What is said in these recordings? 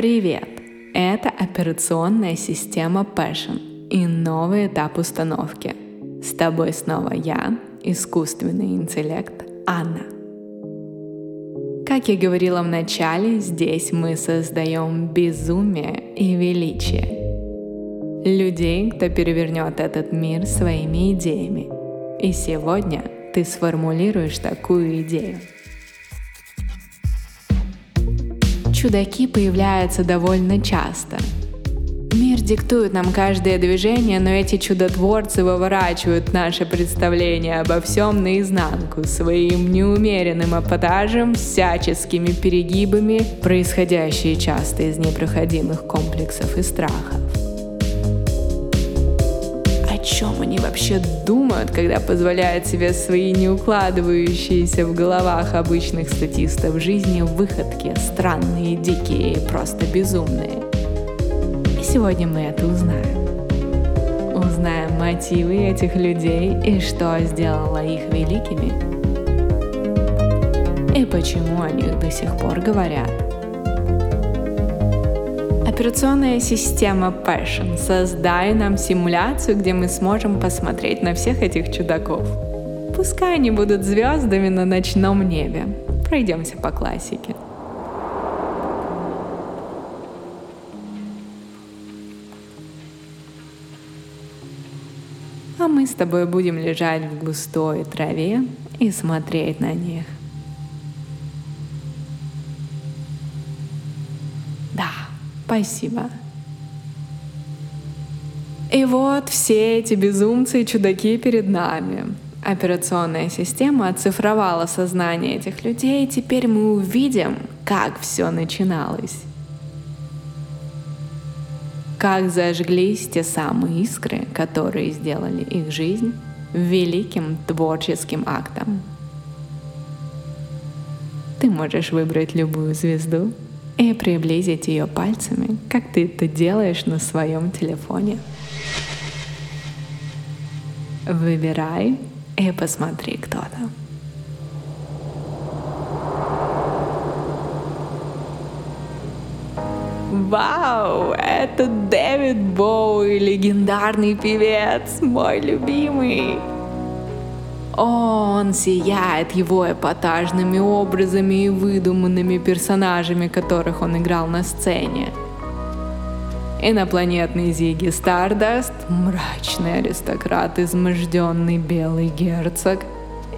Привет! Это операционная система Passion и новый этап установки. С тобой снова я, искусственный интеллект Анна. Как я говорила в начале, здесь мы создаем безумие и величие. Людей, кто перевернет этот мир своими идеями. И сегодня ты сформулируешь такую идею – чудаки появляются довольно часто. Мир диктует нам каждое движение, но эти чудотворцы выворачивают наше представление обо всем наизнанку своим неумеренным эпатажем, всяческими перегибами, происходящие часто из непроходимых комплексов и страхов чем они вообще думают, когда позволяют себе свои не укладывающиеся в головах обычных статистов жизни выходки, странные, дикие и просто безумные. И сегодня мы это узнаем. Узнаем мотивы этих людей и что сделало их великими. И почему о них до сих пор говорят – Операционная система Passion. Создай нам симуляцию, где мы сможем посмотреть на всех этих чудаков. Пускай они будут звездами на ночном небе. Пройдемся по классике. А мы с тобой будем лежать в густой траве и смотреть на них. Спасибо. И вот все эти безумцы и чудаки перед нами. Операционная система оцифровала сознание этих людей, и теперь мы увидим, как все начиналось. Как зажглись те самые искры, которые сделали их жизнь великим творческим актом. Ты можешь выбрать любую звезду, и приблизить ее пальцами, как ты это делаешь на своем телефоне. Выбирай и посмотри, кто там. Вау, это Дэвид Боуи, легендарный певец, мой любимый. Он сияет его эпатажными образами и выдуманными персонажами, которых он играл на сцене. Инопланетный Зиги Стардаст, мрачный аристократ, изможденный белый герцог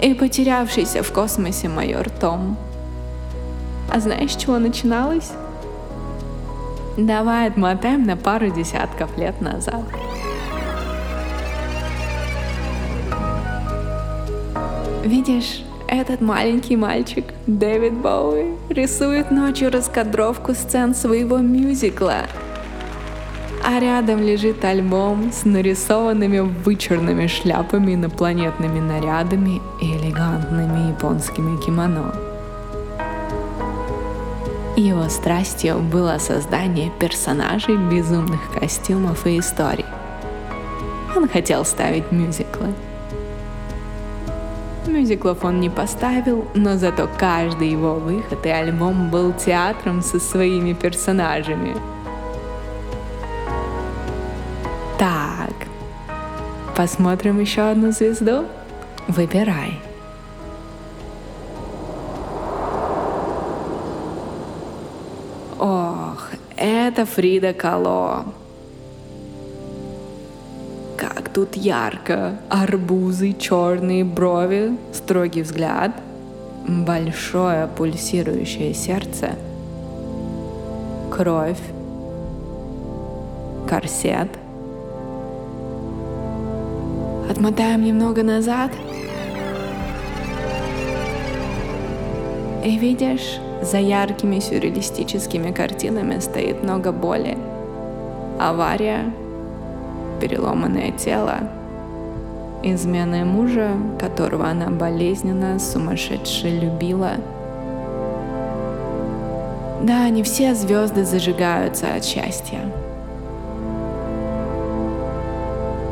и потерявшийся в космосе майор Том. А знаешь, с чего начиналось? Давай отмотаем на пару десятков лет назад. Видишь, этот маленький мальчик, Дэвид Боуи, рисует ночью раскадровку сцен своего мюзикла. А рядом лежит альбом с нарисованными вычурными шляпами, инопланетными нарядами и элегантными японскими кимоно. Его страстью было создание персонажей, безумных костюмов и историй. Он хотел ставить мюзиклы – Мюзиклов он не поставил, но зато каждый его выход и альбом был театром со своими персонажами. Так, посмотрим еще одну звезду? Выбирай. Ох, это Фрида Кало тут ярко. Арбузы, черные брови, строгий взгляд, большое пульсирующее сердце, кровь, корсет. Отмотаем немного назад. И видишь, за яркими сюрреалистическими картинами стоит много боли. Авария, переломанное тело, измены мужа, которого она болезненно, сумасшедше любила. Да, не все звезды зажигаются от счастья.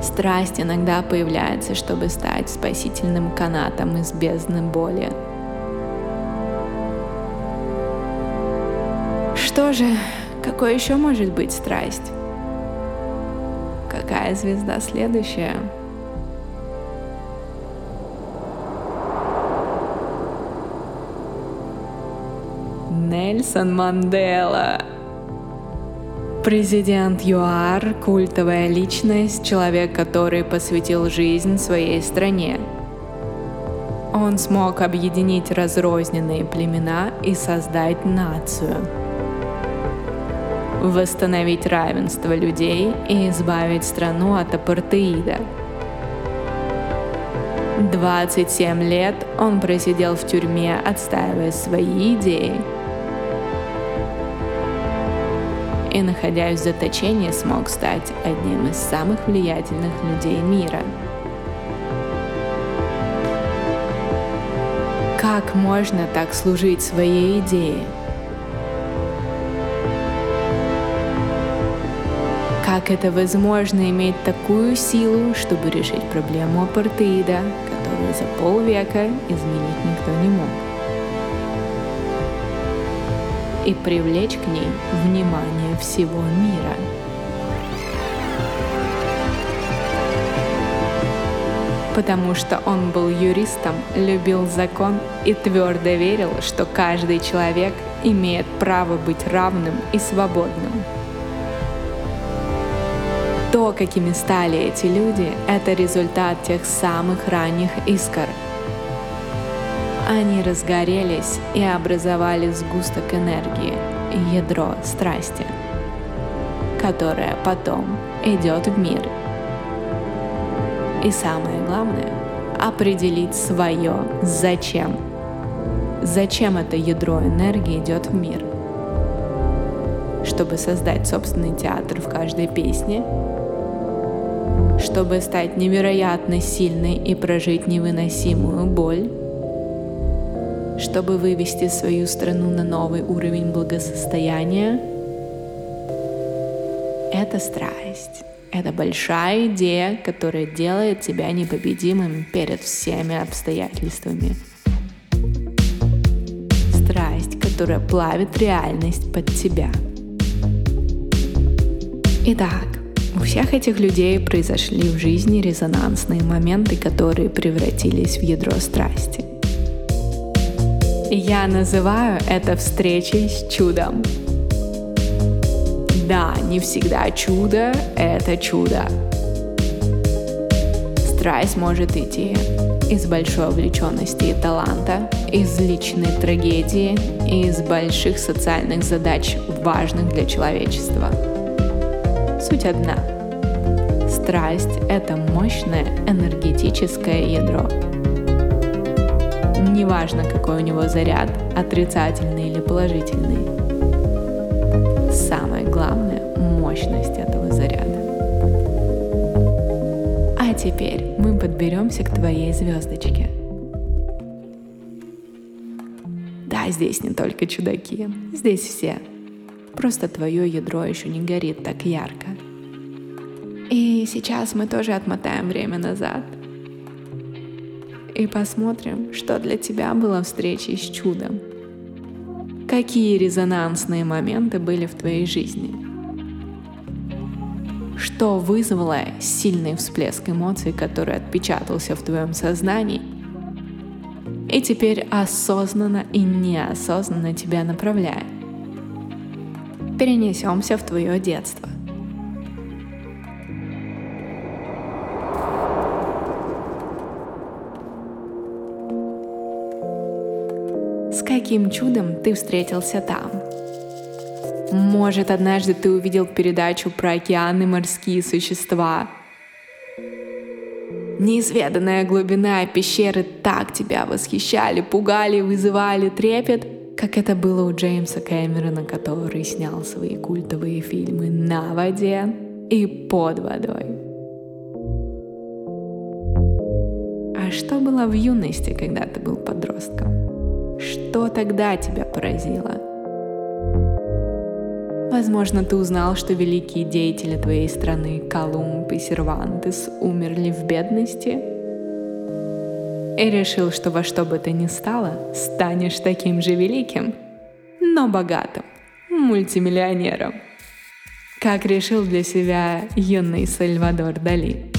Страсть иногда появляется, чтобы стать спасительным канатом из бездны боли. Что же, Какой еще может быть страсть? Какая звезда следующая? Нельсон Мандела. Президент ЮАР – культовая личность, человек, который посвятил жизнь своей стране. Он смог объединить разрозненные племена и создать нацию. Восстановить равенство людей и избавить страну от апартеида – 27 лет он просидел в тюрьме, отстаивая свои идеи – и, находясь в заточении, смог стать одним из самых влиятельных людей мира. Как можно так служить своей идее? Как это возможно иметь такую силу, чтобы решить проблему апартеида, которую за полвека изменить никто не мог? и привлечь к ней внимание всего мира. Потому что он был юристом, любил закон и твердо верил, что каждый человек имеет право быть равным и свободным. То, какими стали эти люди, это результат тех самых ранних искр – они разгорелись и образовали сгусток энергии, ядро страсти, которое потом идет в мир. И самое главное — определить свое «зачем». Зачем это ядро энергии идет в мир? Чтобы создать собственный театр в каждой песне, чтобы стать невероятно сильной и прожить невыносимую боль, чтобы вывести свою страну на новый уровень благосостояния, это страсть. Это большая идея, которая делает тебя непобедимым перед всеми обстоятельствами. Страсть, которая плавит реальность под тебя. Итак, у всех этих людей произошли в жизни резонансные моменты, которые превратились в ядро страсти. Я называю это встречей с чудом. Да, не всегда чудо — это чудо. Страсть может идти из большой увлеченности и таланта, из личной трагедии и из больших социальных задач, важных для человечества. Суть одна. Страсть — это мощное энергетическое ядро — Неважно, какой у него заряд, отрицательный или положительный. Самое главное — мощность этого заряда. А теперь мы подберемся к твоей звездочке. Да, здесь не только чудаки, здесь все. Просто твое ядро еще не горит так ярко. И сейчас мы тоже отмотаем время назад — и посмотрим, что для тебя было встречей с чудом. Какие резонансные моменты были в твоей жизни? Что вызвало сильный всплеск эмоций, который отпечатался в твоем сознании и теперь осознанно и неосознанно тебя направляет? Перенесемся в твое детство. Каким чудом ты встретился там? Может, однажды ты увидел передачу про океаны морские существа. Неизведанная глубина пещеры так тебя восхищали, пугали, вызывали трепет, как это было у Джеймса Кэмерона, который снял свои культовые фильмы на воде и под водой. А что было в юности, когда ты был подростком? Что тогда тебя поразило? Возможно, ты узнал, что великие деятели твоей страны Колумб и Сервантес умерли в бедности? И решил, что во что бы то ни стало, станешь таким же великим, но богатым, мультимиллионером. Как решил для себя юный Сальвадор Дали.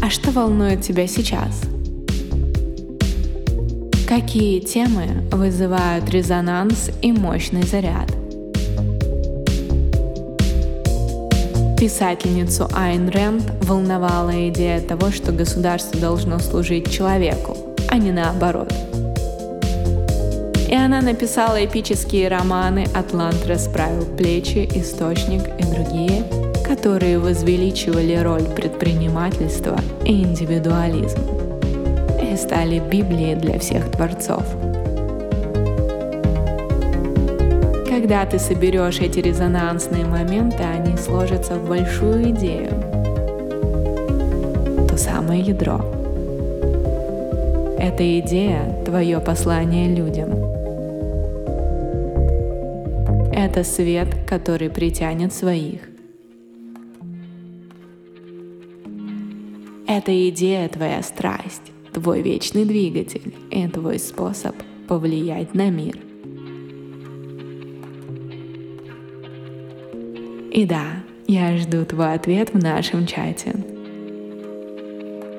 А что волнует тебя сейчас? Какие темы вызывают резонанс и мощный заряд? Писательницу Айн Рэнд волновала идея того, что государство должно служить человеку, а не наоборот. И она написала эпические романы «Атлант расправил плечи», «Источник» и другие, которые возвеличивали роль предпринимательства и индивидуализм и стали Библией для всех творцов. Когда ты соберешь эти резонансные моменты, они сложатся в большую идею, то самое ядро. Эта идея — твое послание людям. Это свет, который притянет своих. Эта идея — твоя страсть, твой вечный двигатель и твой способ повлиять на мир. И да, я жду твой ответ в нашем чате.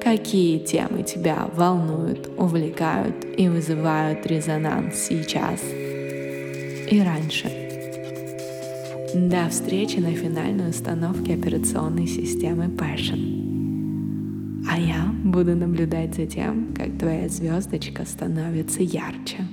Какие темы тебя волнуют, увлекают и вызывают резонанс сейчас и раньше? До встречи на финальной установке операционной системы Passion. А я буду наблюдать за тем, как твоя звездочка становится ярче.